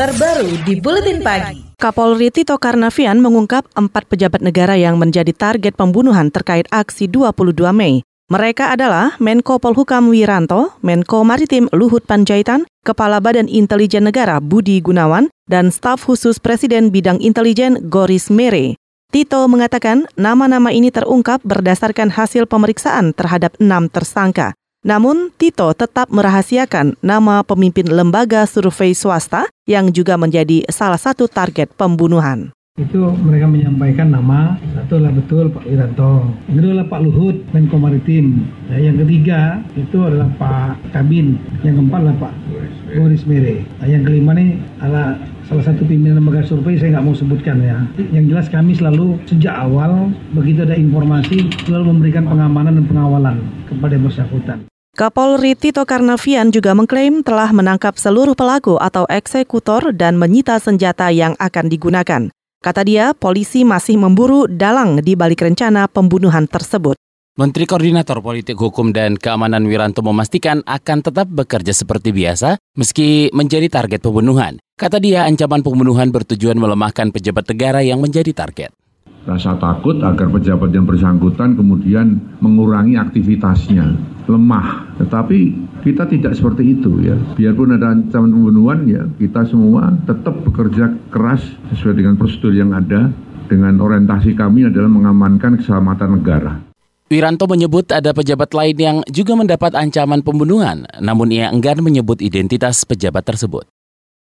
terbaru di Buletin Pagi. Kapolri Tito Karnavian mengungkap empat pejabat negara yang menjadi target pembunuhan terkait aksi 22 Mei. Mereka adalah Menko Polhukam Wiranto, Menko Maritim Luhut Panjaitan, Kepala Badan Intelijen Negara Budi Gunawan, dan staf khusus Presiden Bidang Intelijen Goris Mere. Tito mengatakan nama-nama ini terungkap berdasarkan hasil pemeriksaan terhadap enam tersangka. Namun, Tito tetap merahasiakan nama pemimpin lembaga survei swasta yang juga menjadi salah satu target pembunuhan. Itu mereka menyampaikan nama, satu adalah betul Pak Wiranto, yang kedua adalah Pak Luhut, Menko Maritim, ya, yang ketiga itu adalah Pak Kabin, yang keempat adalah Pak Boris Mere, nah, yang kelima ini adalah salah satu pimpinan lembaga survei saya nggak mau sebutkan ya. Yang jelas kami selalu sejak awal begitu ada informasi selalu memberikan pengamanan dan pengawalan kepada yang bersangkutan. Kapolri Tito Karnavian juga mengklaim telah menangkap seluruh pelaku atau eksekutor dan menyita senjata yang akan digunakan. Kata dia, polisi masih memburu dalang di balik rencana pembunuhan tersebut. Menteri Koordinator Politik Hukum dan Keamanan Wiranto memastikan akan tetap bekerja seperti biasa meski menjadi target pembunuhan. Kata dia, ancaman pembunuhan bertujuan melemahkan pejabat negara yang menjadi target rasa takut agar pejabat yang bersangkutan kemudian mengurangi aktivitasnya, lemah. Tetapi kita tidak seperti itu ya. Biarpun ada ancaman pembunuhan ya, kita semua tetap bekerja keras sesuai dengan prosedur yang ada. Dengan orientasi kami adalah mengamankan keselamatan negara. Wiranto menyebut ada pejabat lain yang juga mendapat ancaman pembunuhan, namun ia enggan menyebut identitas pejabat tersebut.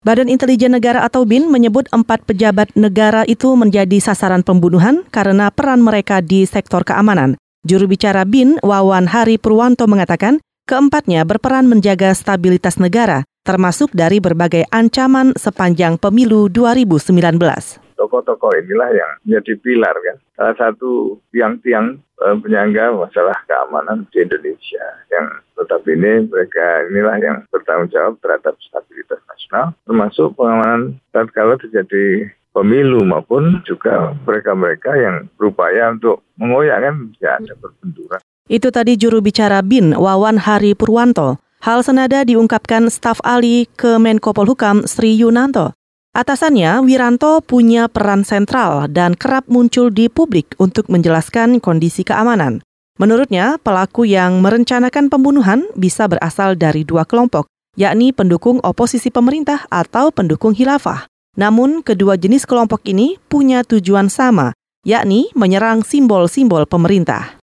Badan Intelijen Negara atau BIN menyebut empat pejabat negara itu menjadi sasaran pembunuhan karena peran mereka di sektor keamanan. Juru bicara BIN, Wawan Hari Purwanto mengatakan, keempatnya berperan menjaga stabilitas negara, termasuk dari berbagai ancaman sepanjang pemilu 2019 tokoh-tokoh inilah yang menjadi pilar kan. Salah satu tiang-tiang eh, penyangga masalah keamanan di Indonesia yang tetap ini mereka inilah yang bertanggung jawab terhadap stabilitas nasional termasuk pengamanan saat kalau terjadi pemilu maupun juga mereka-mereka yang berupaya untuk mengoyakkan tidak ada perbenturan. Itu tadi juru bicara BIN Wawan Hari Purwanto. Hal senada diungkapkan staf ahli ke Menko Polhukam Sri Yunanto. Atasannya, Wiranto punya peran sentral dan kerap muncul di publik untuk menjelaskan kondisi keamanan. Menurutnya, pelaku yang merencanakan pembunuhan bisa berasal dari dua kelompok, yakni pendukung oposisi pemerintah atau pendukung hilafah. Namun, kedua jenis kelompok ini punya tujuan sama, yakni menyerang simbol-simbol pemerintah.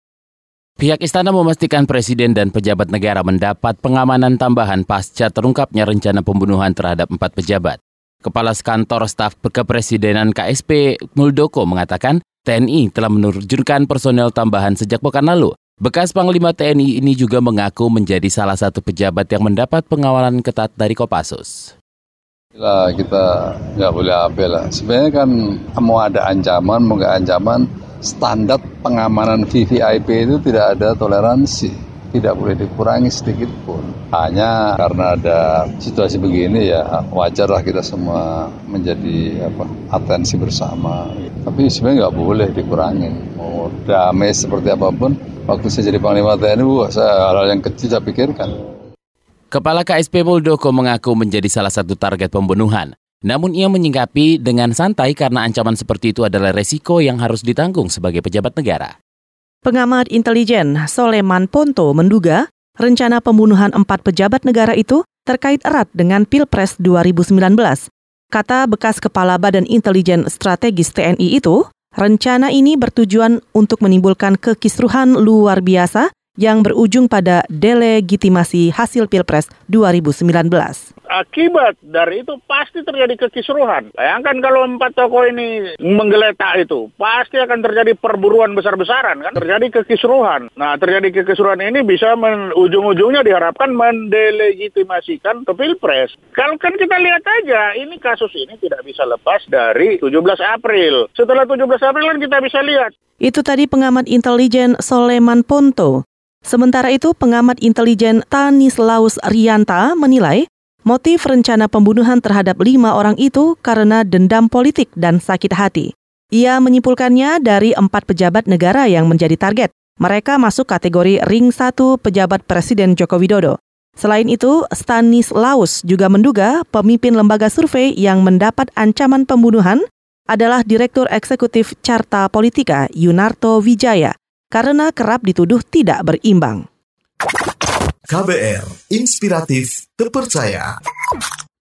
Pihak istana memastikan presiden dan pejabat negara mendapat pengamanan tambahan pasca terungkapnya rencana pembunuhan terhadap empat pejabat. Kepala Kantor Staf Kepresidenan KSP Muldoko mengatakan TNI telah menerjunkan personel tambahan sejak pekan lalu. Bekas Panglima TNI ini juga mengaku menjadi salah satu pejabat yang mendapat pengawalan ketat dari Kopassus. Lah kita nggak boleh apa lah. Sebenarnya kan mau ada ancaman, mau nggak ancaman, standar pengamanan VVIP itu tidak ada toleransi tidak boleh dikurangi sedikit pun. Hanya karena ada situasi begini ya wajarlah kita semua menjadi apa atensi bersama. Tapi sebenarnya nggak boleh dikurangi. Mau damai seperti apa pun, waktu saya jadi Panglima TNI, wah, saya hal-hal yang kecil saya pikirkan. Kepala KSP Muldoko mengaku menjadi salah satu target pembunuhan. Namun ia menyingkapi dengan santai karena ancaman seperti itu adalah resiko yang harus ditanggung sebagai pejabat negara. Pengamat intelijen Soleman Ponto menduga rencana pembunuhan empat pejabat negara itu terkait erat dengan Pilpres 2019. Kata bekas Kepala Badan Intelijen Strategis TNI itu, rencana ini bertujuan untuk menimbulkan kekisruhan luar biasa yang berujung pada delegitimasi hasil Pilpres 2019 akibat dari itu pasti terjadi kekisruhan. Bayangkan kalau empat tokoh ini menggeletak itu, pasti akan terjadi perburuan besar-besaran kan, terjadi kekisruhan. Nah, terjadi kekisruhan ini bisa ujung-ujungnya diharapkan mendelegitimasikan ke Pilpres. Kalau kan kita lihat aja, ini kasus ini tidak bisa lepas dari 17 April. Setelah 17 April kan kita bisa lihat. Itu tadi pengamat intelijen Soleman Ponto. Sementara itu, pengamat intelijen Tanis Laus Rianta menilai Motif rencana pembunuhan terhadap lima orang itu karena dendam politik dan sakit hati. Ia menyimpulkannya dari empat pejabat negara yang menjadi target. Mereka masuk kategori ring satu pejabat Presiden Joko Widodo. Selain itu, Stanis Laus juga menduga pemimpin lembaga survei yang mendapat ancaman pembunuhan adalah Direktur Eksekutif Carta Politika Yunarto Wijaya karena kerap dituduh tidak berimbang. KBR, inspiratif, terpercaya.